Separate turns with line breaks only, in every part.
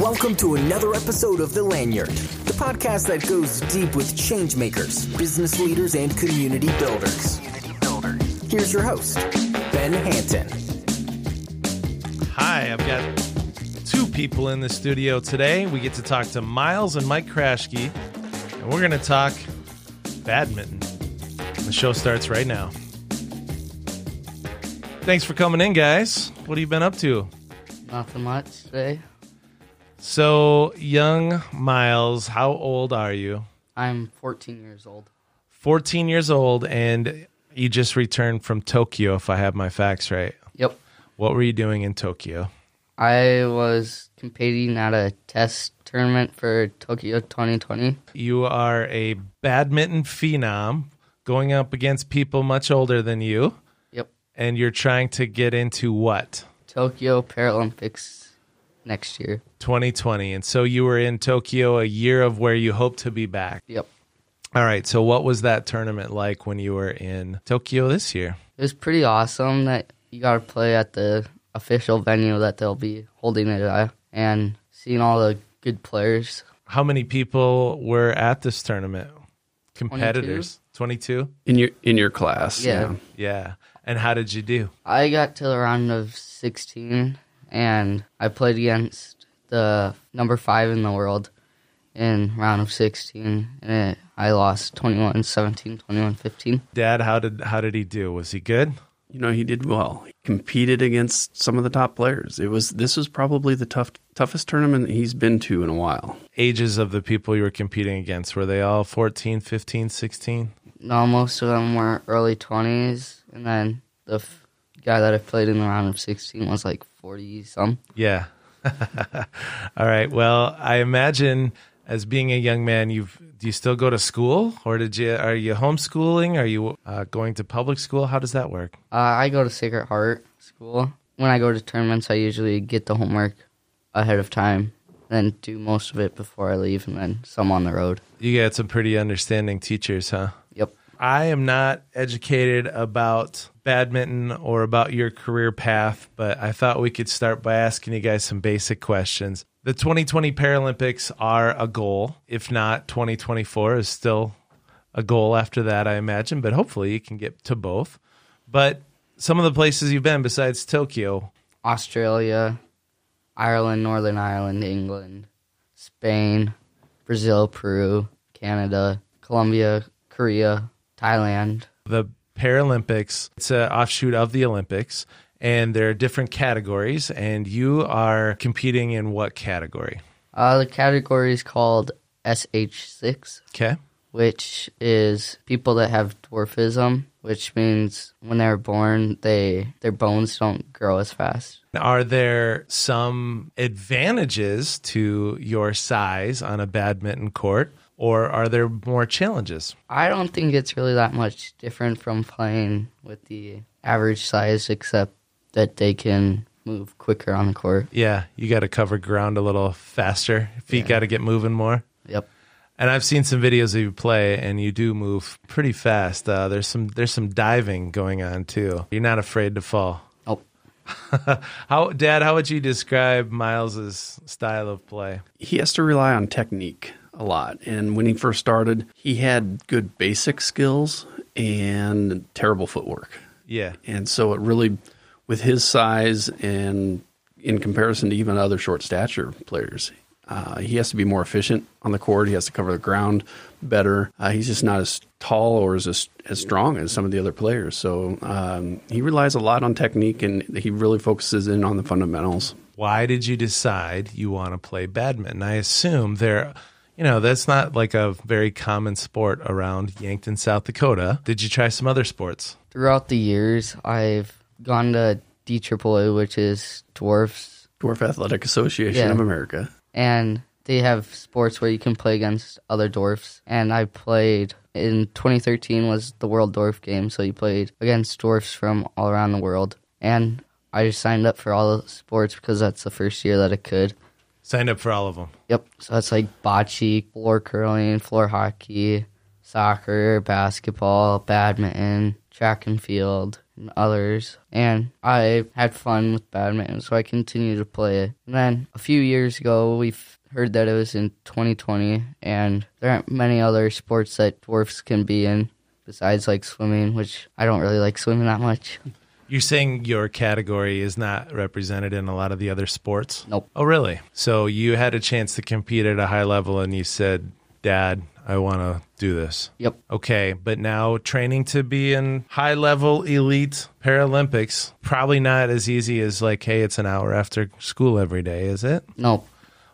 Welcome to another episode of The Lanyard, the podcast that goes deep with change makers, business leaders, and community builders. Here's your host, Ben Hanton.
Hi, I've got two people in the studio today. We get to talk to Miles and Mike Krajewski, and we're going to talk badminton. The show starts right now. Thanks for coming in, guys. What have you been up to?
Nothing much today.
So, young Miles, how old are you?
I'm 14 years old.
14 years old, and you just returned from Tokyo, if I have my facts right.
Yep.
What were you doing in Tokyo?
I was competing at a test tournament for Tokyo 2020.
You are a badminton phenom going up against people much older than you,
Yep.
and you're trying to get into what?
Tokyo Paralympics next year.
2020. And so you were in Tokyo a year of where you hope to be back.
Yep.
All right. So, what was that tournament like when you were in Tokyo this year?
It was pretty awesome that you got to play at the official venue that they'll be holding it at and seeing all the good players.
How many people were at this tournament? Competitors? 22?
in your in your class.
Yeah.
Yeah. And how did you do?
I got to the round of 16 and I played against the number five in the world in round of 16 and it, I lost 21 17, 21 15.
Dad, how did how did he do? Was he good?
You know, he did well. He competed against some of the top players. It was this was probably the tough toughest tournament he's been to in a while.
Ages of the people you were competing against, were they all 14, 15, 16?
No, most of them were early 20s and then the f- guy that I played in the round of 16 was like 40 some.
Yeah. All right. Well, I imagine as being a young man, you've do you still go to school, or did you are you homeschooling? Are you uh, going to public school? How does that work?
Uh, I go to Sacred Heart School. When I go to tournaments, I usually get the homework ahead of time, then do most of it before I leave, and then some on the road.
You got some pretty understanding teachers, huh? I am not educated about badminton or about your career path, but I thought we could start by asking you guys some basic questions. The 2020 Paralympics are a goal. If not, 2024 is still a goal after that, I imagine, but hopefully you can get to both. But some of the places you've been besides Tokyo,
Australia, Ireland, Northern Ireland, England, Spain, Brazil, Peru, Canada, Colombia, Korea, Thailand.
the Paralympics, it's an offshoot of the Olympics, and there are different categories, and you are competing in what category?
Uh, the category is called SH6.
Okay.
which is people that have dwarfism, which means when they're born, they their bones don't grow as fast.
Are there some advantages to your size on a badminton court, or are there more challenges?
I don't think it's really that much different from playing with the average size, except that they can move quicker on the court.
Yeah, you got to cover ground a little faster. Feet got to get moving more.
Yep.
And I've seen some videos of you play, and you do move pretty fast. Uh, there's some there's some diving going on too. You're not afraid to fall.
Oh,
How, Dad? How would you describe Miles's style of play?
He has to rely on technique a lot. And when he first started, he had good basic skills and terrible footwork.
Yeah,
And so it really with his size and in comparison to even other short stature players, uh, he has to be more efficient on the court. He has to cover the ground better. Uh, he's just not as tall or as as strong as some of the other players. So um, he relies a lot on technique, and he really focuses in on the fundamentals.
why did you decide you want to play badminton? I assume there, you know, that's not like a very common sport around Yankton, South Dakota. Did you try some other sports?
throughout the years, I've gone to DAAA, which is dwarfs,
Dwarf Athletic Association
Yeah.
of America.
and they have sports where you can play against other dwarfs. And I played in 2013 was the World Dwarf Game, so you played against dwarfs from all around the world. And I just signed up for all the sports because that's the first year that I could.
Signed up for all of them.
Yep. So it's like bocce, floor curling, floor hockey, soccer, basketball, badminton, track and field, and others. And I had fun with badminton, so I continued to play it. And then a few years ago, we heard that it was in 2020, and there aren't many other sports that dwarfs can be in besides like swimming, which I don't really like swimming that much.
You're saying your category is not represented in a lot of the other sports?
Nope.
Oh, really? So you had a chance to compete at a high level and you said, Dad, I want to do this.
Yep.
Okay, but now training to be in high level elite Paralympics, probably not as easy as like, hey, it's an hour after school every day, is it?
Nope.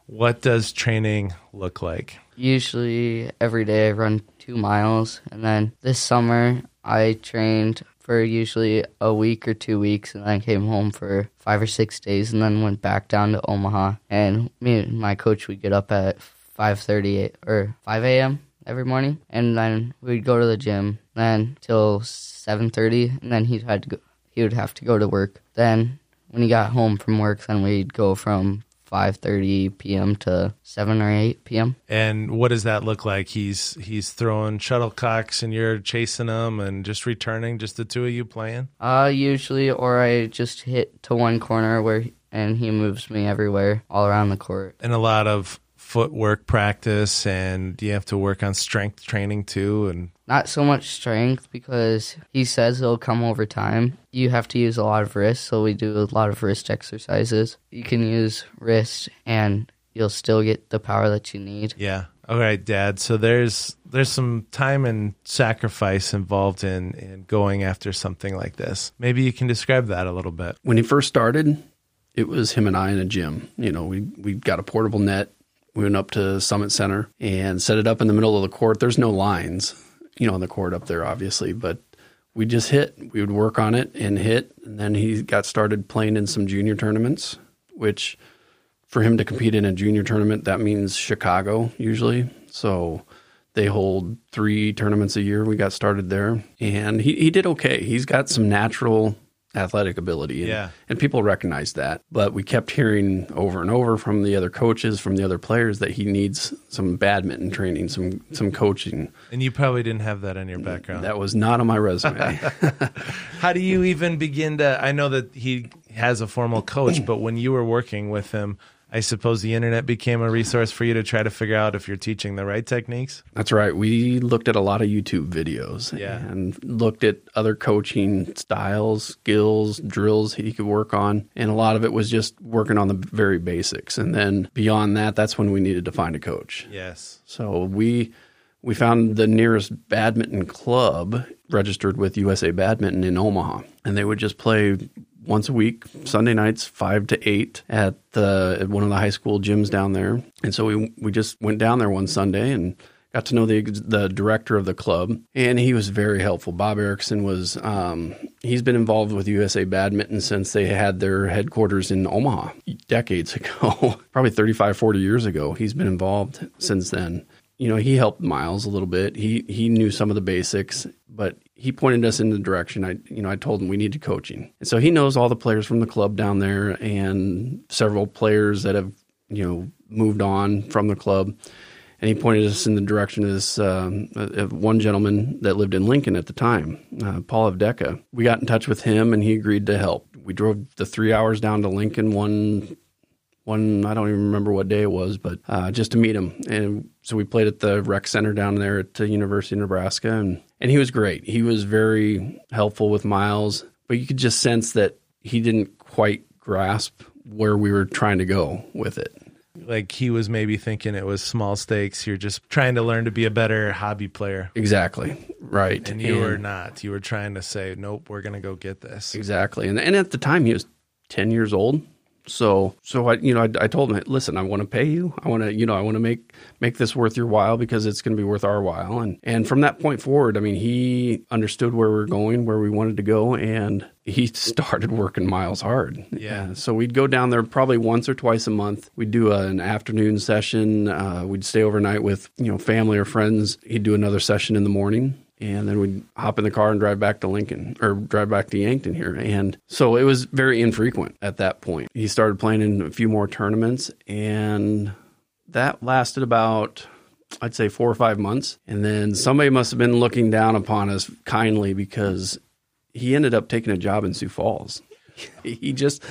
What does training look like?
Usually every day I run two miles, and then this summer I trained for usually a week or two weeks, and then I came home for five or six days, and then went back down to Omaha. And me and my coach would get up at five thirty or five a.m. every morning, and then we'd go to the gym, then till seven thirty, and then he'd had to go, he would have to go to work. Then when he got home from work, then we'd go from 5:30 p.m. to 7 or 8 p.m.
And what does that look like? He's he's throwing shuttlecocks and you're chasing them and just returning, just the two of you playing?
Uh usually or I just hit to one corner where and he moves me everywhere all around the court.
And a lot of footwork practice and you have to work on strength training too and
Not so much strength because he says it'll come over time. You have to use a lot of wrist, so we do a lot of wrist exercises. You can use wrist and you'll still get the power that you need.
yeah. All right, dad. So there's there's some time and sacrifice involved in in going after something like this. Maybe you can describe that a little bit.
When he first started, it was him and I in a gym. You know, we we got a portable net. We went up to Summit Center and set it up in the middle of the court. There's no lines, you know, on the court up there, obviously, but we just hit. We would work on it and hit, and then he got started playing in some junior tournaments, which for him to compete in a junior tournament, that means Chicago usually. So they hold three tournaments a year. We got started there, and he, he did okay. He's got some natural athletic ability, and,
Yeah.
and people recognize that. But we kept hearing over and over from the other coaches, from the other players, that he needs some badminton training, some some coaching.
And you probably didn't have that in your background.
That was not on my resume.
How do you even begin to? I know that he has a formal coach, but when you were working with him, I suppose the internet became a resource for you to try to figure out if you're teaching the right techniques.
That's right. We looked at a lot of YouTube videos
Yeah.
and looked at other coaching styles, skills, drills he could work on. And a lot of it was just working on the very basics. And then beyond that, that's when we needed to find a coach.
Yes.
So we we found the nearest badminton club registered with USA Badminton in Omaha, and they would just play once a week, Sunday nights, five to eight, at the at one of the high school gyms down there. And so we we just went down there one Sunday and got to know the the director of the club, and he was very helpful. Bob Erickson was um, he's been involved with USA Badminton since they had their headquarters in Omaha decades ago, probably 35, 40 years ago. He's been involved since then you know, he helped Miles a little bit. He he knew some of the basics, but he pointed us in the direction. I you know I told him we needed coaching, and so he knows all the players from the club down there and several players that have you know moved on from the club. And he pointed us in the direction of this um, one gentleman that lived in Lincoln at the time, uh, Paul Avdeka. We got in touch with him, and he agreed to help. We drove the three hours down to Lincoln one one I don't even remember what day it was, but uh, just to meet him. And so we played at the rec center down there at the University of Nebraska, and and he was great. He was very helpful with Miles, but you could just sense that he didn't quite grasp where we were trying to go with it.
Like he was maybe thinking it was small stakes. You're just trying to learn to be a better hobby player.
Exactly right,
And you were not. You were trying to say, nope, we're going to go get this.
Exactly. And and at the time he was 10 years old. So so I you know I, I told him listen I want to pay you. I want to you know I want to make make this worth your while because it's going to be worth our while. And and from that point forward I mean he understood where we were going where we wanted to go and he started working miles hard.
Yeah.
so we'd go down there probably once or twice a month. We'd do a, an afternoon session. Uh, we'd stay overnight with you know family or friends. He'd do another session in the morning and then we'd hop in the car and drive back to Lincoln or drive back to Yankton here. And so it was very infrequent at that point. He started playing in a few more tournaments, and that lasted about, I'd say, four or five months. And then somebody must have been looking down upon us kindly because he ended up taking a job in Sioux Falls. he just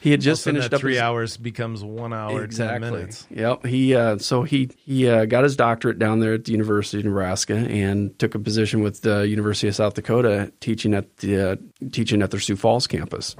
he had just finished up
three
his,
hours becomes one hour
exactly.
ten minutes.
Yep. He uh, so he he uh, got his doctorate down there at the University of Nebraska and took a position with the University of South Dakota teaching at the uh, teaching at their Sioux Falls campus.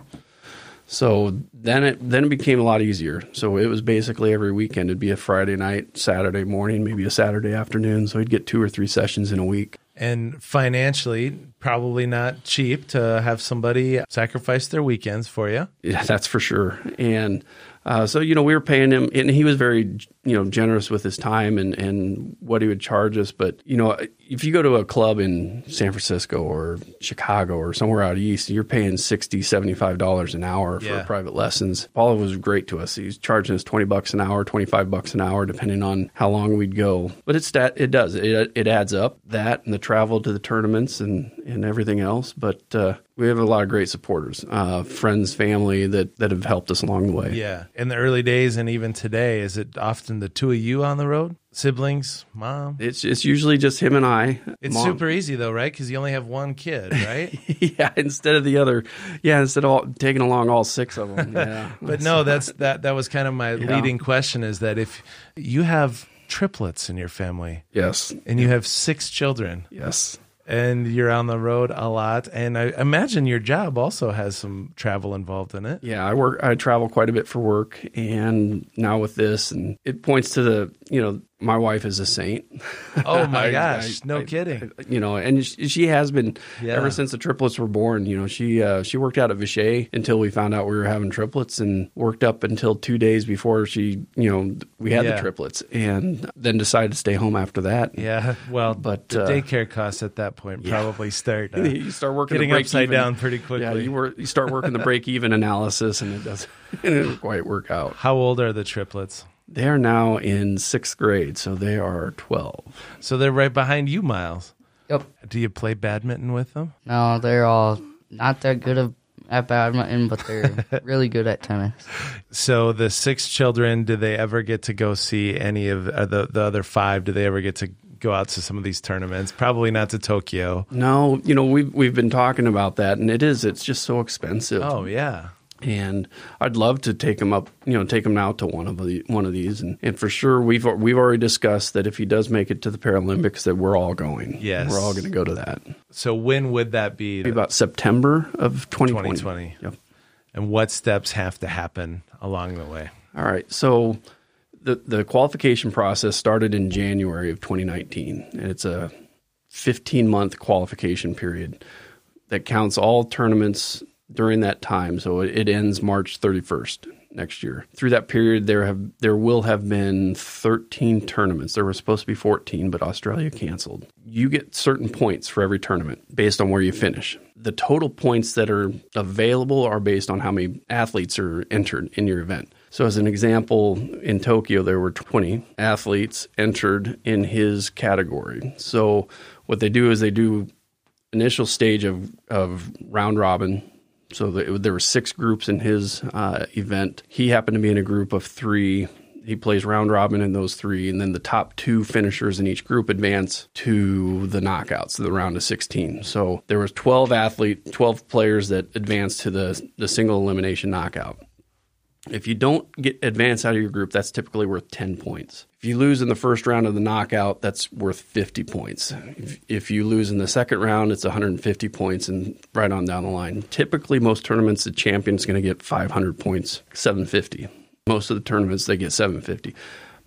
So then it then it became a lot easier. So it was basically every weekend. It'd be a Friday night, Saturday morning, maybe a Saturday afternoon. So he'd get two or three sessions in a week.
And financially, probably not cheap to have somebody sacrifice their weekends for you.
Yeah, that's for sure. And uh, so you know we were paying him, and he was very you know generous with his time and and what he would charge us. But you know if you go to a club in San Francisco or Chicago or somewhere out east, you're paying 60 75 dollars an hour for
Yeah.
private lessons. Paul was great to us. He's charging us twenty bucks an hour, twenty five bucks an hour, depending on how long we'd go. But it's that it does it it adds up that and the travel to the tournaments and and everything else. But uh, we have a lot of great supporters, uh, friends, family that that have helped us along the way.
Yeah. In the early days and even today, is it often the two of you on the road? Siblings, mom?
It's it's usually just him and I.
It's
Mom-
super easy though, right? Because you only have one kid, right?
yeah, instead of the other, yeah, instead of all, taking along all six of them. Yeah,
but no, that's that. That was kind of my
Yeah.
leading question: is that if you have triplets in your family
yes,
and you have six children
yes,
and you're on the road a lot, and I imagine your job also has some travel involved in it.
yeah. I work. I travel quite a bit for work, and now with this, and it points to the you know my wife is a saint.
Oh my
I-
gosh,
I-
no
I-
kidding.
you know, and she she has been
Yeah.
ever since the triplets were born. You know, she uh, she worked out at Vishay until we found out we were having triplets, and worked up until two days before she, you know, we had
Yeah.
the triplets, and then decided to stay home after that.
Yeah, well,
But,
the
uh,
daycare costs at that point probably start uh,
you start working
getting
the break
upside
even.
down pretty quickly.
Yeah, you work. You start working the break even analysis, and it doesn't, it doesn't quite work out.
How old are the triplets?
They are now in sixth grade, so they are twelve.
So they're right behind you, Miles.
Yep.
Do you play badminton with them?
No, they're all not that good of, at badminton, but they're really good at tennis.
So the six children, do they ever get to go see any of uh, the the other five? Do they ever get to go out to some of these tournaments? Probably not to Tokyo.
No, you know we've we've been talking about that, and it is. It's just so expensive.
Oh yeah,
and I'd love to take him up, you know, take him out to one of the one of these, and, and for sure we've we've already discussed that if he does make it to the Paralympics, that we're all going.
Yes.
we're all going to go to that.
So when would that be?
Maybe about September of 2020.
2020.
Yep.
And what steps have to happen along the way?
All right. So the the qualification process started in January of 2019, and it's a 15 month qualification period that counts all tournaments during that time. So it, ends March 31st next year. Through that period, there have there will have been 13 tournaments. There were supposed to be 14, but Australia canceled. You get certain points for every tournament based on where you finish. The total points that are available are based on how many athletes are entered in your event. So, as an example, in Tokyo, there were 20 athletes entered in his category. So, what they do is they do initial stage of, of round robin. So the, there were six groups in his uh, event. He happened to be in a group of three. He plays round robin in those three, and then the top two finishers in each group advance to the knockouts, the round of 16. So there was 12 athlete, 12 players that advanced to the the single elimination knockout. If you don't get advance out of your group, that's typically worth 10 points. If you lose in the first round of the knockout, that's worth 50 points. If, if you lose in the second round, it's 150 points and right on down the line. Typically, most tournaments, the champion's going to get 500 points, 750. Most of the tournaments, they get 750.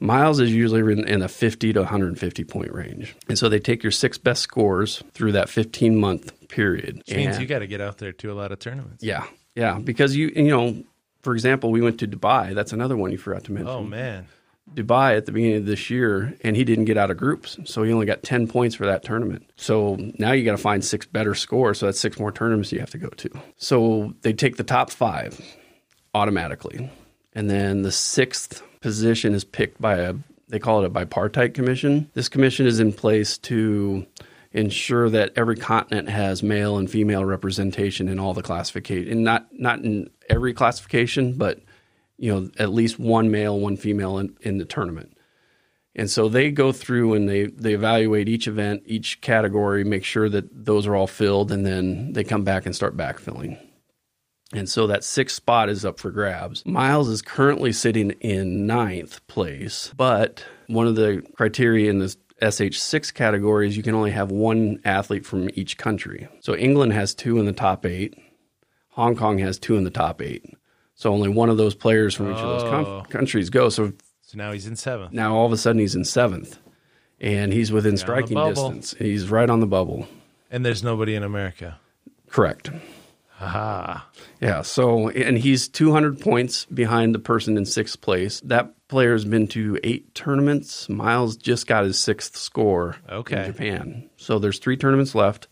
Miles is usually in, in a 50 to 150 point range. And so they take your six best scores through that 15 month period.
Which means
And-
you got to get out there to a lot of tournaments.
yeah, yeah, because you you know, for example, we went to Dubai. That's another one you forgot to mention.
Oh man.
Dubai at the beginning of this year, and he didn't get out of groups, so he only got ten points for that tournament. So now you got to find six better scores. So that's six more tournaments you have to go to. So they take the top five automatically, and then the sixth position is picked by a they call it a bipartite commission. This commission is in place to ensure that every continent has male and female representation in all the classification, and not not in every classification, but you know at least one male, one female in, in the tournament. And so they go through and they, they evaluate each event, each category, make sure that those are all filled, and then they come back and start backfilling. And so that sixth spot is up for grabs. Miles is currently sitting in ninth place, but one of the criteria in this SH6 categories, you can only have one athlete from each country. So England has two in the top eight, Hong Kong has two in the top eight. So only one of those players from each of those com-
Oh.
countries go. So
So now he's in seventh.
now all of a sudden he's in seventh, and he's within striking distance. He's right on the bubble.
And there's nobody in America.
Correct.
Aha.
Yeah. So, and he's 200 points behind the person in sixth place. That player's been to eight tournaments. Miles just got his sixth score
Okay.
in Japan. So there's three tournaments left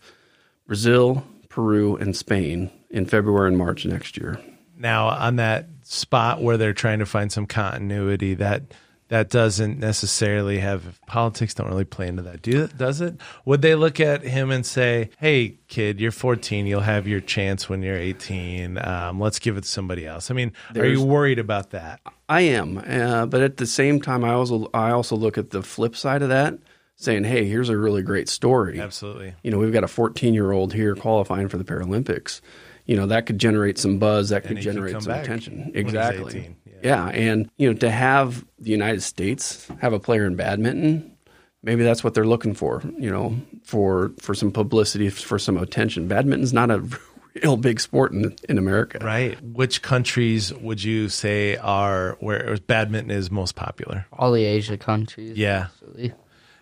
Brazil, Peru, and Spain in February and March next year.
Now on that spot where they're trying to find some continuity, that that doesn't necessarily have politics. Don't really play into that, do does it? Would they look at him and say, "Hey, kid, you're 14. You'll have your chance when you're 18. Um, let's give it to somebody else." I mean, are you worried about that?
I am, uh, but at the same time, I also I also look at the flip side of that, saying, "Hey, here's a really great story."
Absolutely.
You know, we've got a 14 year old here qualifying for the Paralympics. You know, that could generate some buzz. That could
he could
generate
come
some attention. Exactly.
18,
Yeah. and you know, to have the United States have a player in badminton, maybe that's what they're looking for. You know, for for some publicity, for some attention. Badminton's not a real big sport in in America.
Right. Which countries would you say are where badminton is most popular?
All the Asia countries.
Yeah.
actually.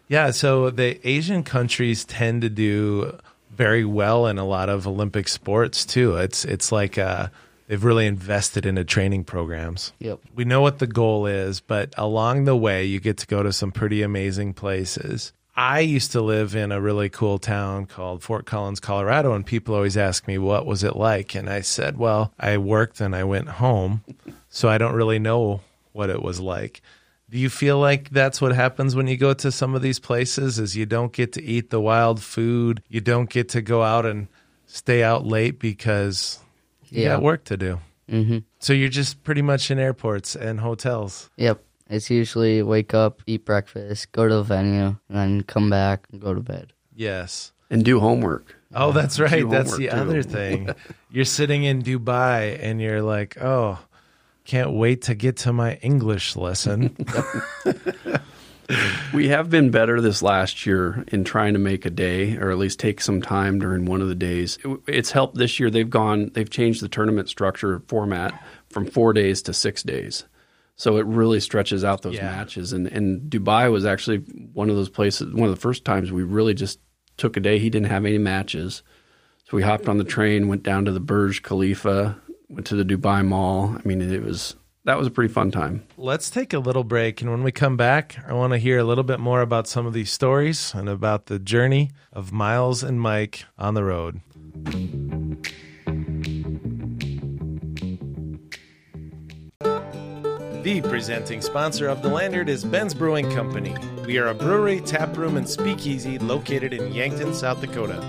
Yeah, so the Asian countries tend to do very well in a lot of Olympic sports too. It's it's like uh, they've really invested into training programs.
Yep.
We know what the goal is, but along the way, you get to go to some pretty amazing places. I used to live in a really cool town called Fort Collins, Colorado, and people always ask me, what was it like? And I said, well, I worked and I went home, so I don't really know what it was like. Do you feel like that's what happens when you go to some of these places is you don't get to eat the wild food, you don't get to go out and stay out late because you
Yeah.
got work to do.
hmm
So you're just pretty much in airports and hotels.
Yep. It's usually wake up, eat breakfast, go to the venue, and then come back and go to bed.
Yes.
And do homework.
Oh, that's right.
Do
That's the
too.
other thing. You're sitting in Dubai and you're like, oh, can't wait to get to my English lesson.
We have been better this last year in trying to make a day, or at least take some time during one of the days. It's helped this year. They've gone, they've changed the tournament structure format from four days to six days. So it really stretches out those
Yeah.
matches. And, and Dubai was actually one of those places, one of the first times we really just took a day. He didn't have any matches. So we hopped on the train, went down to the Burj Khalifa, went to the Dubai Mall. I mean, it was, that was a pretty fun time.
Let's take a little break. And when we come back, I want to hear a little bit more about some of these stories and about the journey of Miles and Mike on the road. The presenting sponsor of The Lanyard is Ben's Brewing Company. We are a brewery, tap room, and speakeasy located in Yankton, South Dakota.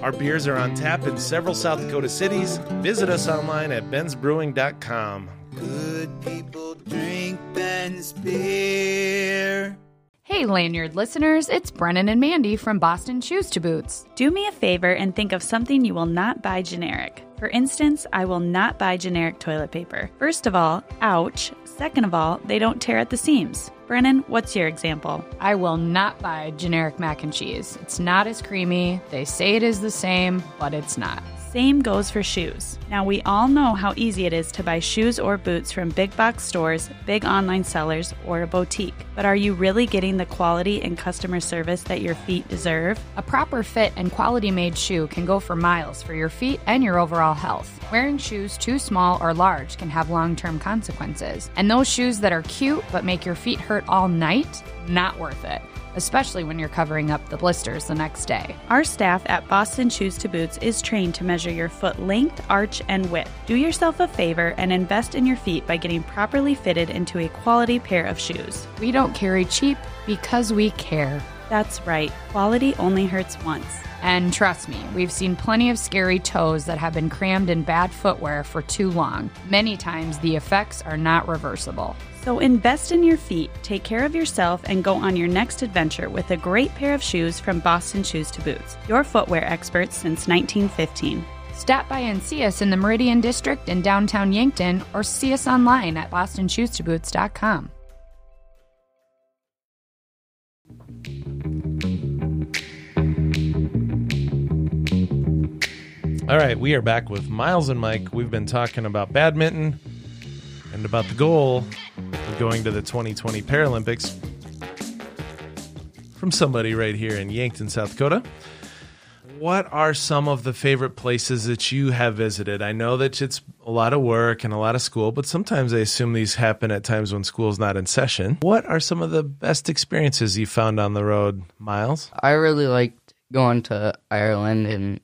Our beers are on tap in several South Dakota cities. Visit us online at bensbrewing.com.
Good people drink Ben's beer.
Hey, Lanyard listeners, it's Brennan and Mandy from Boston Shoes to Boots.
Do me a favor and think of something you will not buy generic. For instance, I will not buy generic toilet paper. First of all, ouch. Second of all, they don't tear at the seams. Brennan, what's your example?
I will not buy generic mac and cheese. It's not as creamy. They say it is the same, but it's not.
Same goes for shoes. Now, we all know how easy it is to buy shoes or boots from big box stores, big online sellers, or a boutique. But are you really getting the quality and customer service that your feet deserve?
A proper fit and quality made shoe can go for miles for your feet and your overall health. Wearing shoes too small or large can have long term consequences. And those shoes that are cute but make your feet hurt all night, not worth it. Especially when you're covering up the blisters the next day.
Our staff at Boston Shoes to Boots is trained to measure your foot length, arch, and width. Do yourself a favor and invest in your feet by getting properly fitted into a quality pair of shoes.
We don't carry cheap because we care.
That's right, quality only hurts once.
And trust me, we've seen plenty of scary toes that have been crammed in bad footwear for too long. Many times the effects are not reversible.
So invest in your feet, take care of yourself, and go on your next adventure with a great pair of shoes from Boston Shoes to Boots, your footwear experts since 1915.
Stop by and see us in the Meridian District in downtown Yankton or see us online at bostonshoestoboots.com.
All right, we are back with Miles and Mike. We've been talking about badminton and about the goal of going to the 2020 Paralympics from somebody right here in Yankton, South Dakota. What are some of the favorite places that you have visited? I know that it's a lot of work and a lot of school, but sometimes I assume these happen at times when school's not in session. What are some of the best experiences you found on the road, Miles?
I really liked going to Ireland and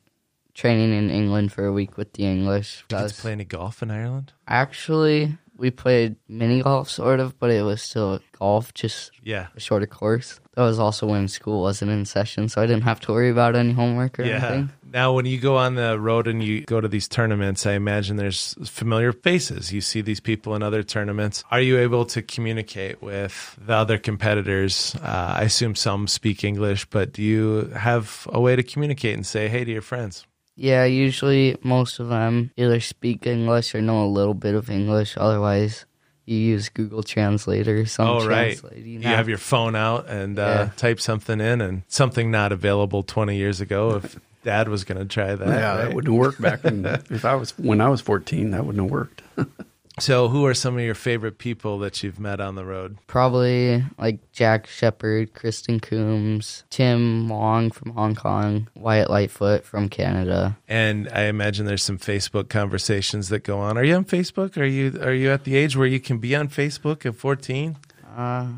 training in England for a week with the English.
Did you get play any golf in Ireland?
actually, we played mini golf sort of, but it was still golf, just
Yeah.
a shorter course. That was also when school wasn't in session, so I didn't have to worry about any homework or
Yeah.
anything.
Now, when you go on the road and you go to these tournaments, I imagine there's familiar faces. You see these people in other tournaments. Are you able to communicate with the other competitors? Uh, I assume some speak English, but do you have a way to communicate and say hey to your friends?
Yeah, usually most of them either speak English or know a little bit of English. Otherwise, you use Google Translator or something.
oh, right.
translating
You have your phone out and uh, type something in, and something not available 20 years ago if dad was going to try that.
Yeah,
right?
that wouldn't work back in, if I was when I was 14. That wouldn't have worked.
So, who are some of your favorite people that you've met on the road?
Probably like Jack Shephard, Krysten Coombs, Tim Wong from Hong Kong, Wyatt Lightfoot from Canada.
And I imagine there's some Facebook conversations that go on. Are you on Facebook? Are you are you at the age where you can be on Facebook at 14?
Uh,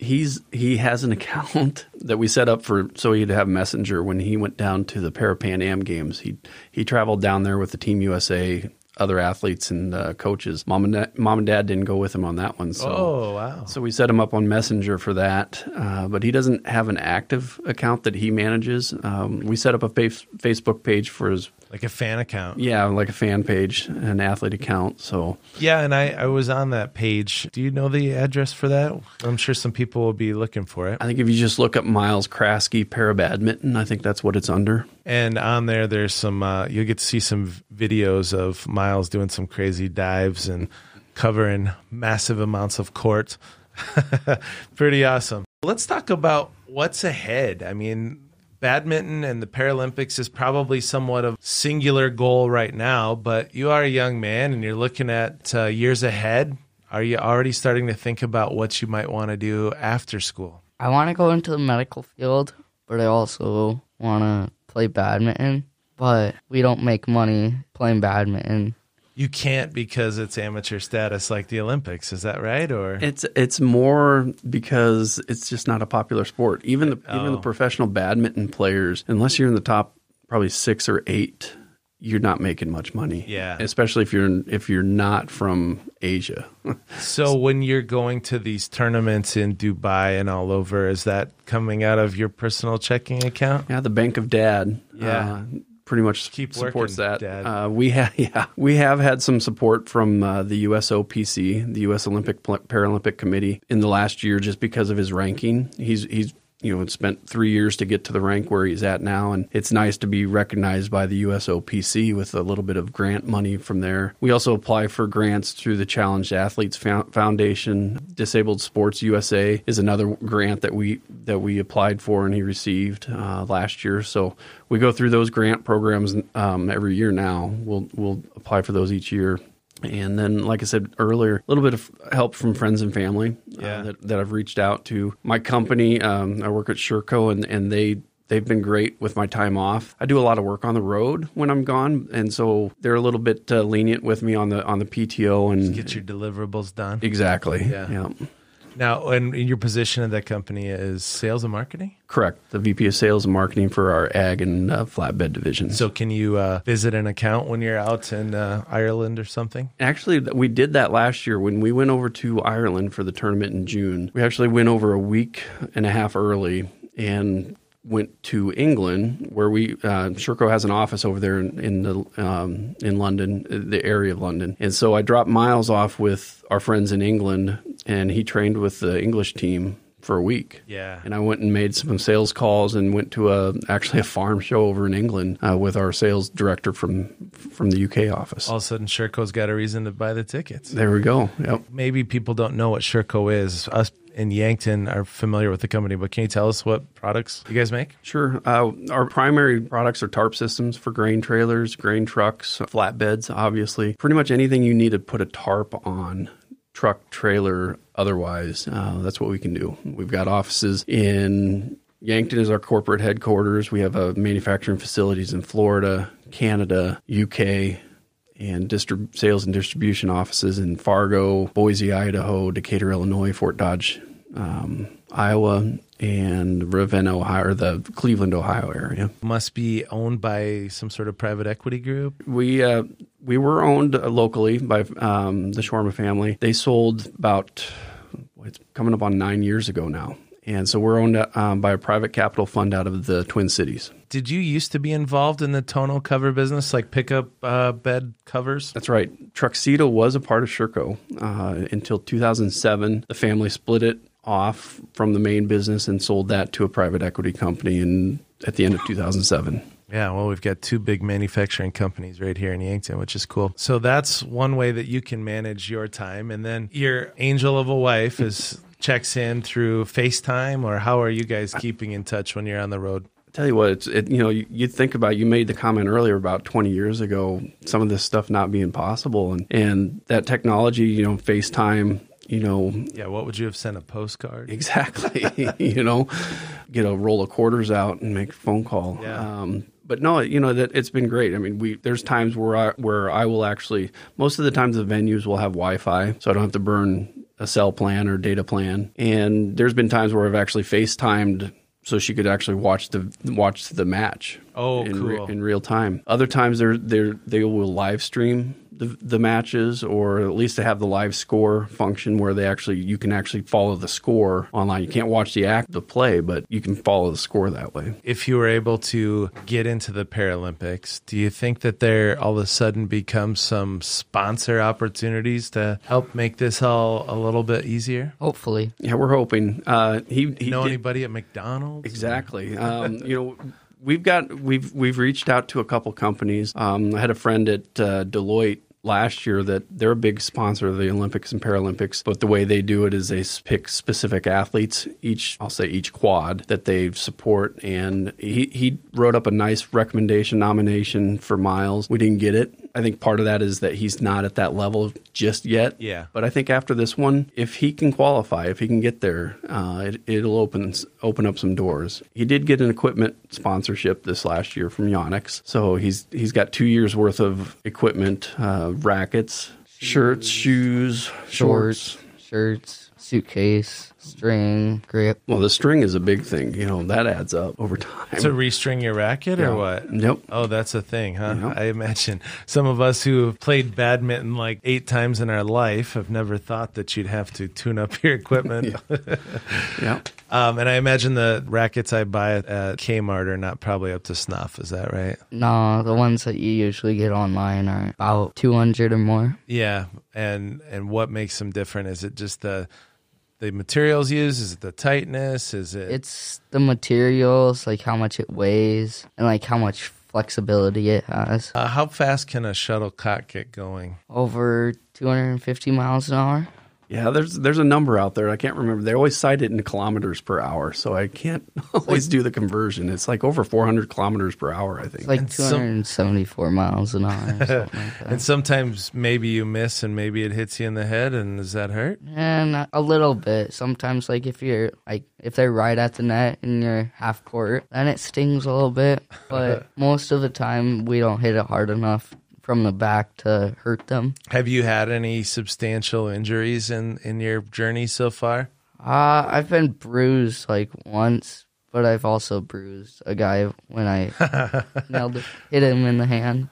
He's he has an account that we set up for so he'd have Messenger when he went down to the Para Pan Am games. He he traveled down there with the Team USA, other athletes and uh, coaches. Mom and dad, mom and dad didn't go with him on that one. So
oh, wow.
So we set him up on Messenger for that, uh, but he doesn't have an active account that he manages. Um, we set up a fa- Facebook page for his,
Like a fan account.
yeah, like a fan page, an athlete account. So
Yeah, and I, I was on that page. Do you know the address for that? I'm sure some people will be looking for it.
I think if you just look up Miles Krajewski para badminton, I think that's what it's under.
And on there, there's some, uh, you'll get to see some videos of Miles doing some crazy dives and covering massive amounts of court. Pretty awesome. Let's talk about what's ahead. I mean, badminton and the Paralympics is probably somewhat of singular goal right now, but you are a young man and you're looking at uh, years ahead. Are you already starting to think about what you might want to do after school?
I want to go into the medical field, but I also want to play badminton. But we don't make money playing badminton.
You can't because it's amateur status like the Olympics. Is that right? Or
It's it's more because it's just not a popular sport. Even the even the
Oh.
professional badminton players, unless you're in the top probably six or eight, you're not making much money.
Yeah.
especially if you're if you're not from Asia.
so when you're going to these tournaments in Dubai and all over, is that coming out of your personal checking account?
Yeah, the Bank of Dad.
Yeah.
uh, pretty much
Keep
supports
working,
that. Uh, we have yeah, we have had some support from uh, the USOPC, the U.S. Olympic Paralympic Committee, in the last year just because of his ranking. He's he's you know spent three years to get to the rank where he's at now, and it's nice to be recognized by the USOPC with a little bit of grant money from there. We also apply for grants through the Challenged Athletes Foundation. Disabled Sports USA is another grant that we that we applied for and he received uh, last year. So we go through those grant programs um, every year now. We'll we'll apply for those each year. And then, like I said earlier, a little bit of help from friends and family uh,
Yeah.
that, that I've reached out to. My company, um, I work at Sherco, and, and they they've been great with my time off. I do a lot of work on the road when I'm gone, and so they're a little bit uh, lenient with me on the on the PTO and
Get your deliverables done.
exactly.
Yeah.
yeah.
Now, and your position at that company is sales and marketing.
Correct. The VP of Sales and Marketing for our ag and uh, flatbed divisions.
So, can you uh, visit an account when you're out in uh, Ireland or something?
Actually, we did that last year when we went over to Ireland for the tournament in June. We actually went over a week and a half early and went to England, where we uh, Sherco has an office over there in, in the um, in London, the area of London, and so I dropped Miles off with our friends in England, and he trained with the English team for a week.
Yeah.
And I went and made some sales calls and went to a actually a farm show over in England uh, with our sales director from from the UK office.
All of a sudden, Sherco's got a reason to buy the tickets.
There we go. Yep.
Maybe people don't know what Sherco is. Us in Yankton are familiar with the company, but can you tell us what products you guys make?
Sure. Uh, our primary products are tarp systems for grain trailers, grain trucks, flatbeds, obviously. Pretty much anything you need to put a tarp on, truck, trailer, otherwise, uh, that's what we can do. We've got offices in Yankton is our corporate headquarters. We have uh, manufacturing facilities in Florida, Canada, UK, and distrib- sales and distribution offices in Fargo, Boise, Idaho, Decatur, Illinois, Fort Dodge, um, Iowa, and Ravenna, Ohio, or the Cleveland, Ohio area.
Must be owned by some sort of private equity group.
We uh, we were owned uh, locally by um, the Shawarma family. They sold about it's coming up on nine years ago now. And so we're owned um, by a private capital fund out of the Twin Cities.
Did you used to be involved in the tonneau cover business, like pickup uh, bed covers?
That's right. Truxedo was a part of Sherco uh, until 2007. The family split it off from the main business and sold that to a private equity company in, at the end of 2007.
Yeah, well, we've got two big manufacturing companies right here in Yankton, which is cool. So that's one way that you can manage your time. And then your angel of a wife is checks in through FaceTime, or how are you guys keeping in touch when you're on the road?
I tell you what, it's it, you know you, you think about you made the comment earlier about 20 years ago some of this stuff not being possible and and that technology you know FaceTime you know
Yeah, what would you have sent a postcard?
exactly you know get a roll of quarters out and make a phone call
Yeah.
um, but no you know that it's been great i mean we there's times where i where i will actually most of the times the venues will have wi-fi so i don't have to burn a cell plan or data plan and there's been times where i've actually facetimed so she could actually watch the watch the match
Oh,
in, re-
cool.
in real time. Other times they're they they will live stream the, the matches, or at least to have the live score function where they actually you can actually follow the score online. You can't watch the act the play, but you can follow the score that way.
If you were able to get into the Paralympics, do you think that there all of a sudden become some sponsor opportunities to help make this all a little bit easier?
Hopefully.
Yeah, we're hoping. Uh, he he
know
did-
anybody at McDonald's?
Exactly. Um, you know, we've got we've we've reached out to a couple companies. Um, I had a friend at uh, Deloitte last year that they're a big sponsor of the Olympics and Paralympics, but the way they do it is they pick specific athletes each I'll say each quad that they support and he he wrote up a nice recommendation nomination for Miles. We didn't get it. I think part of that is that he's not at that level just yet.
Yeah.
But I think after this one, if he can qualify, if he can get there, uh, it, it'll open open up some doors. He did get an equipment sponsorship this last year from Yonex, so he's he's got two years worth of equipment, uh, rackets, shirts, shoes, shorts.
Shorts, shirts, suitcase, string, grip.
Well, the string is a big thing. You know that adds up over time.
To restring your racket
Yeah.
or what?
Yep.
Oh, that's a thing, huh?
Yep.
I imagine some of us who have played badminton like eight times in our life have never thought that you'd have to tune up your equipment.
Yeah.
um, and I imagine the rackets I buy at Kmart are not probably up to snuff. Is that right?
No, the ones that you usually get online are about 200 or more.
Yeah. And and what makes them different? Is it just the the materials used? Is it the tightness? Is it?
It's the materials, like how much it weighs, and like how much flexibility it has.
uh, how fast can a shuttlecock get going?
Over 250 miles an hour.
Yeah, there's there's a number out there. I can't remember. They always cite it in kilometers per hour, so I can't always do the conversion. It's like over 400 kilometers per hour, I think.
It's like
And some-
274 miles an hour. Or like that.
And sometimes maybe you miss and maybe it hits you in the head, and does that hurt?
Eh, and a little bit. Sometimes, like if you're like if they're right at the net and you're half court, then it stings a little bit. But most of the time, we don't hit it hard enough from the back to hurt them.
Have you had any substantial injuries in in your journey so far?
Uh, I've been bruised like once, but I've also bruised a guy when I nailed hit him in the hand.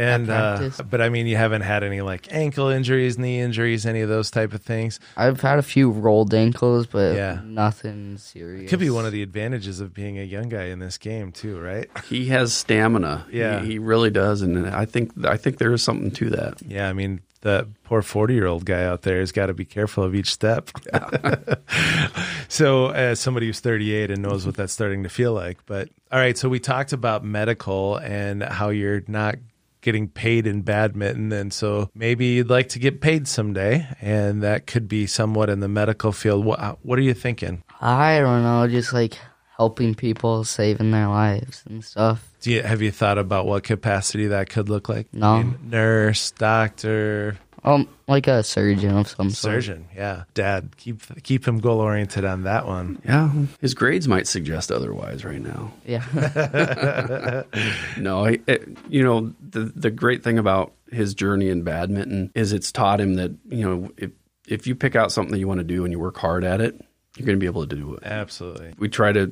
And uh, but I mean, you haven't had any like ankle injuries, knee injuries, any of those type of things.
I've had a few rolled ankles, but
Yeah.
nothing serious.
It Could be one of the advantages of being a young guy in this game too, right?
He has stamina.
Yeah.
he, he really does, and I think I think there is something to that.
Yeah, I mean, that poor 40 year old guy out there has got to be careful of each step. so, as somebody who's 38 and knows what that's starting to feel like. But, all right, so we talked about medical and how you're not getting paid in badminton. And so maybe you'd like to get paid someday, and that could be somewhat in the medical field. What, what are you thinking?
I don't know, just like helping people, saving their lives and stuff.
Do you, have you thought about what capacity that could look like?
No.
I mean, nurse, doctor,
Um, like a surgeon of some sort.
surgeon. Yeah, Dad, keep keep him goal oriented on that one.
Yeah, his grades might suggest otherwise right now.
Yeah.
No, I, it, you know the the great thing about his journey in badminton is it's taught him that you know if if you pick out something that you want to do and you work hard at it, you're going to be able to do it.
Absolutely.
We try to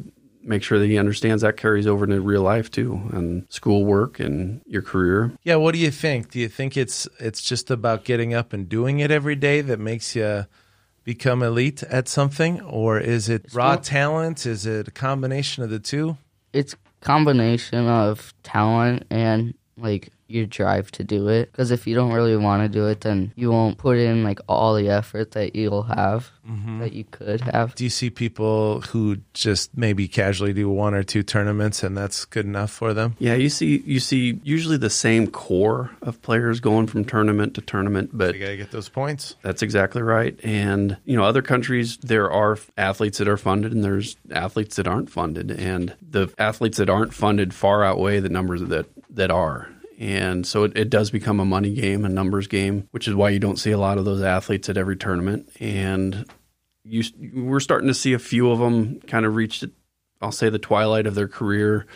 make sure that he understands that carries over into real life too, and schoolwork and your career.
Yeah, what do you think? Do you think it's it's just about getting up and doing it every day that makes you become elite at something or is it raw
not-
talent? Is it a combination of the two?
it's combination of talent and like your drive to do it because if you don't really want to do it then you won't put in like all the effort that you'll have mm-hmm. that you could have
Do you see people who just maybe casually do one or two tournaments and that's good enough for them?
Yeah, you see you see usually the same core of players going from tournament to tournament, but
You got to get those points.
That's exactly right. And, you know, other countries, there are athletes that are funded and there's athletes that aren't funded. And the athletes that aren't funded far outweigh the numbers that, that are. And so it, it does become a money game, a numbers game, which is why you don't see a lot of those athletes at every tournament. And you, we're starting to see a few of them kind of reach, I'll say, the twilight of their career,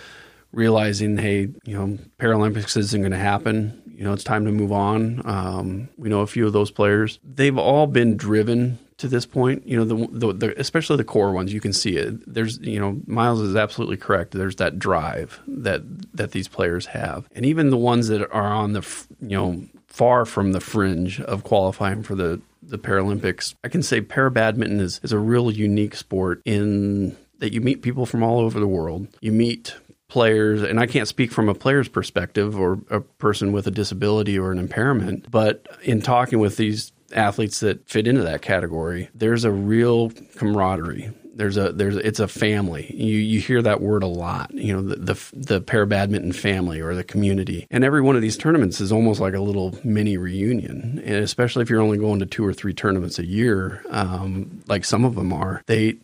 realizing, hey, you know, Paralympics isn't going to happen. You know, it's time to move on. Um, we know a few of those players. They've all been driven to this point. You know, the, the, the especially the core ones, you can see it. There's, you know, Miles is absolutely correct. There's that drive that that these players have, and even the ones that are on the, you know, far from the fringe of qualifying for the the Paralympics. I can say para badminton is, is a real unique sport in that you meet people from all over the world. You meet players, and I can't speak from a player's perspective or a person with a disability or an impairment, but in talking with these athletes that fit into that category, there's a real camaraderie. There's a there's it's a family. You you hear that word a lot. You know the the, the badminton family or the community. And every one of these tournaments is almost like a little mini reunion. And especially if you're only going to two or three tournaments a year, um, like some of them are, they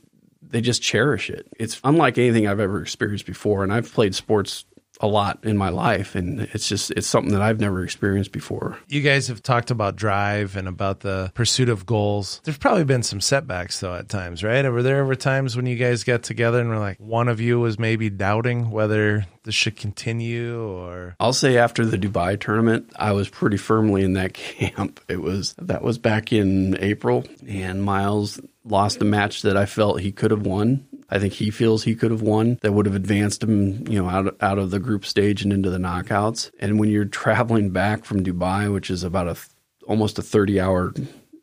they just cherish it. It's unlike anything I've ever experienced before. And I've played sports a lot in my life, and it's just it's something that I've never experienced before.
You guys have talked about drive and about the pursuit of goals. There's probably been some setbacks though at times, right? Were there ever times when you guys got together and were like one of you was maybe doubting whether this should continue or
I'll say after the Dubai tournament, I was pretty firmly in that camp. It was that was back in April, and Miles lost a match that I felt he could have won. I think he feels he could have won that would have advanced him, you know, out out of the group stage and into the knockouts. And when you're traveling back from Dubai, which is about a almost a 30 hour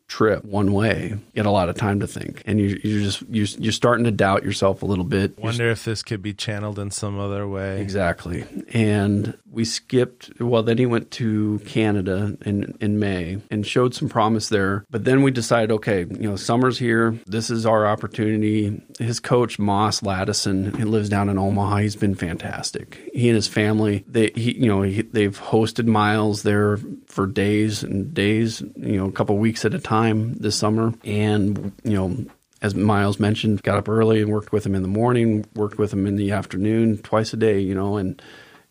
trip one way, you get a lot of time to think, and you you're just you're, you're starting to doubt yourself a little bit. You're
wonder if this could be channeled in some other way.
Exactly. And we skipped, well, then he went to Canada in, in May and showed some promise there. But then we decided, okay, you know, summer's here. This is our opportunity. His coach, Moss Laddison, he lives down in Omaha. He's been fantastic. He and his family, they, he, you know, he, they've hosted Miles there for days and days, you know, a couple weeks at a time this summer. And, you know, as Miles mentioned, got up early and worked with him in the morning, worked with him in the afternoon, twice a day, you know, and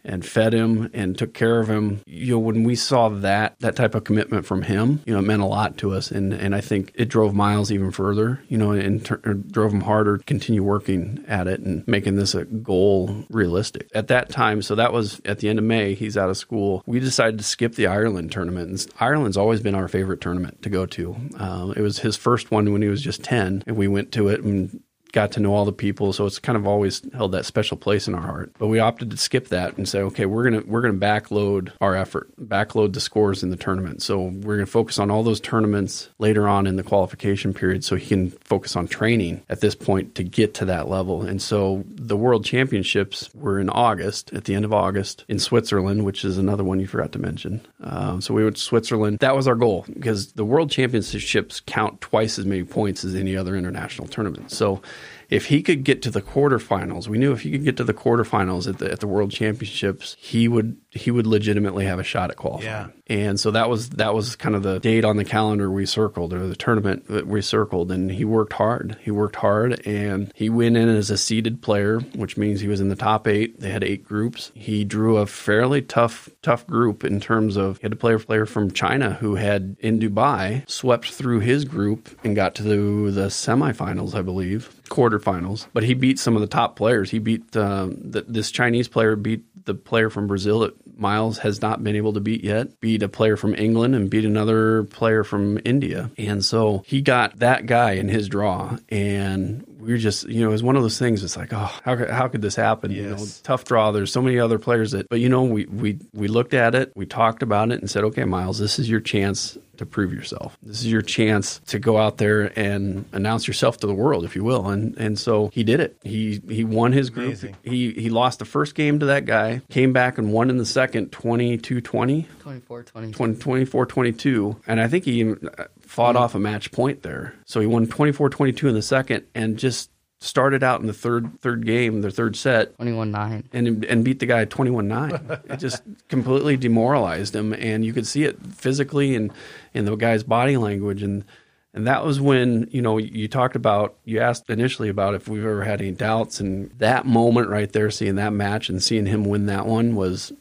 and fed him and took care of him. You know, when we saw that that type of commitment from him, you know, it meant a lot to us, and and I think it drove Miles even further, you know, and or drove him harder to continue working at it and making this a goal realistic. At that time, so that was at the end of May. He's out of school. We decided to skip the Ireland tournament. And Ireland's always been our favorite tournament to go to. Uh, it was his first one when he was just ten, and we went to it and got to know all the people. So it's kind of always held that special place in our heart. But we opted to skip that and say, okay, we're gonna we're gonna backload our effort, backload the scores in the tournament. So we're gonna focus on all those tournaments later on in the qualification period, so he can focus on training at this point to get to that level. And so the World Championships were in August, at the end of August, in Switzerland, which is another one you forgot to mention. Um, so we went to Switzerland. That was our goal because the World Championships count twice as many points as any other international tournament. So if he could get to the quarterfinals, we knew if he could get to the quarterfinals at the at the World Championships, he would he would legitimately have a shot at qualifying.
Yeah.
And so that was that was kind of the date on the calendar we circled or the tournament that we circled and he worked hard. He worked hard and he went in as a seeded player, which means he was in the top 8. They had 8 groups. He drew a fairly tough tough group in terms of he had a player player from China who had in Dubai swept through his group and got to the, the semifinals, I believe, quarterfinals. But he beat some of the top players. He beat um, the, this Chinese player beat the player from Brazil that Miles has not been able to beat yet, beat a player from England and beat another player from India. And so he got that guy in his draw. And we were just, you know, it was one of those things. It's like, oh, how, could- how could this happen? You know, tough draw. There's so many other players that, but you know, we, we, we looked at it, we talked about it and said, okay, Miles, this is your chance to prove yourself. This is your chance to go out there and announce yourself to the world, if you will. And and so he did it. He he won his group.
Amazing.
He he lost the first game to that guy, came back and won in the second 22-20,
24 20.
20, 24-22. And I think he even fought mm-hmm. off a match point there. So he won 24-22 in the second and just started out in the third third game, the third set,
21 9.
and and beat the guy 21-9. it just completely demoralized him and you could see it physically and in the guy's body language and and that was when, you know, you talked about you asked initially about if we've ever had any doubts and that moment right there seeing that match and seeing him win that one was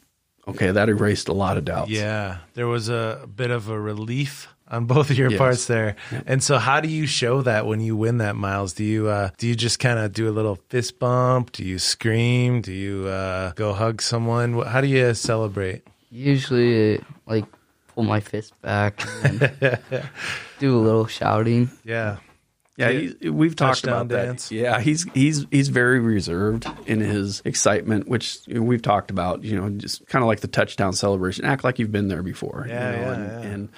okay, that erased a lot of doubts.
Yeah, there was a bit of a relief on both of your
Yes.
parts there. And so, how do you show that when you win that, Miles? Do you uh, do you just kind of do a little fist bump? Do you scream? Do you uh, go hug someone? How do you celebrate?
Usually, like, pull my fist back and do a little shouting.
Yeah,
Yeah, he, we've talked
Touchdown
about that.
dance.
Yeah, he's he's he's very reserved in his excitement, which we've talked about. You know, just kind of like the touchdown celebration. Act like you've been there before.
Yeah,
you know,
yeah,
and,
yeah.
and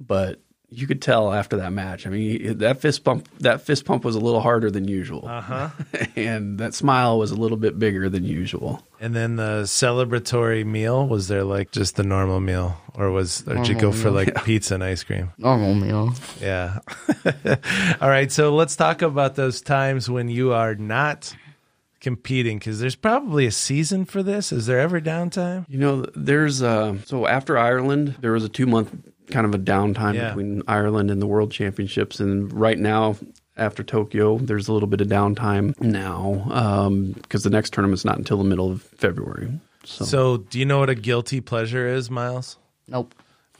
but you could tell after that match. I mean, that fist pump that fist pump was a little harder than usual, uh-huh. and that smile was a little bit bigger than usual.
and then the celebratory meal was there like just the normal meal, or was or did you go
Normal
for
meal.
like pizza and ice cream?
Normal meal.
Yeah. All right. So let's talk about those times when you are not competing because there's probably a season for this. Is there ever downtime?
You know, there's uh, so after Ireland, there was a two month kind of a downtime
Yeah.
between Ireland and the World Championships, and right now. After Tokyo, there's a little bit of downtime now um, because the next tournament's not until the middle of February. So,
So, do you know what a guilty pleasure is, Miles?
Nope.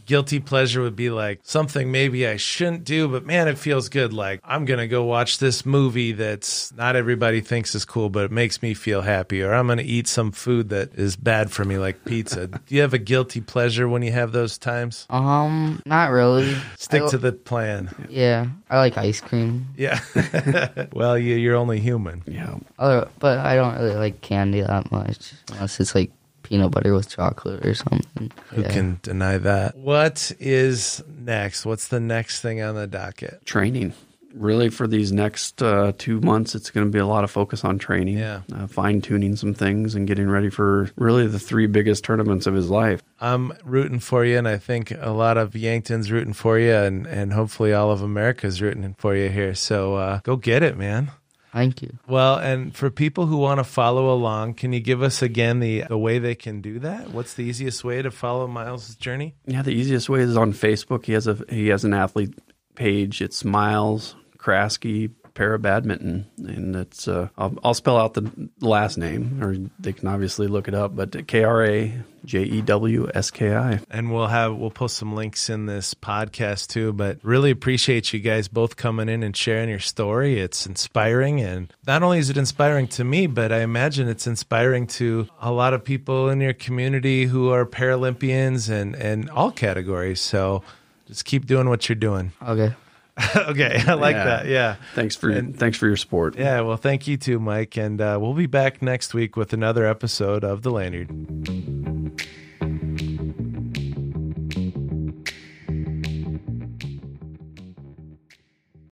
Guilty pleasure would be like something maybe I shouldn't do, but man, it feels good. Like I'm going to go watch this movie that's not everybody thinks is cool, but it makes me feel happy. Or I'm going to eat some food that is bad for me, like pizza. do you have a guilty pleasure when you have those times?
Um, not really.
Stick
I-
to the plan.
Yeah, I like ice cream.
Yeah. well, you, you're only human.
yeah,
Other, but I don't really like candy that much unless it's like peanut butter with chocolate or something.
Who
Yeah.
can deny that? What is next? What's the next thing on the docket?
training. Really, for these next uh, two months, it's going to be a lot of focus on training,
Yeah.
uh, fine tuning some things, and getting ready for really the three biggest tournaments of his life.
I'm rooting for you, and I think a lot of Yankton's rooting for you, and, and hopefully all of America's rooting for you here. So uh, go get it, man.
Thank you.
Well, and for people who want to follow along, can you give us again the the way they can do that? What's the easiest way to follow Miles' journey?
Yeah, the easiest way is on Facebook. He has a he has an athlete page. It's Miles Krajewski Para Badminton, and it's uh, I'll, I'll spell out the last name, or they can obviously look it up. But K R A J E W S K I.
And we'll have we'll post some links in this podcast too. But really appreciate you guys both coming in and sharing your story. It's inspiring, and not only is it inspiring to me, but I imagine it's inspiring to a lot of people in your community who are Paralympians and and all categories. So just keep doing what you're doing.
Okay.
okay, I like
Yeah.
that. Yeah.
Thanks for
And-
thanks for your support.
Yeah, well, thank you too, Mike. And uh, we'll be back next week with another episode of The Lanyard.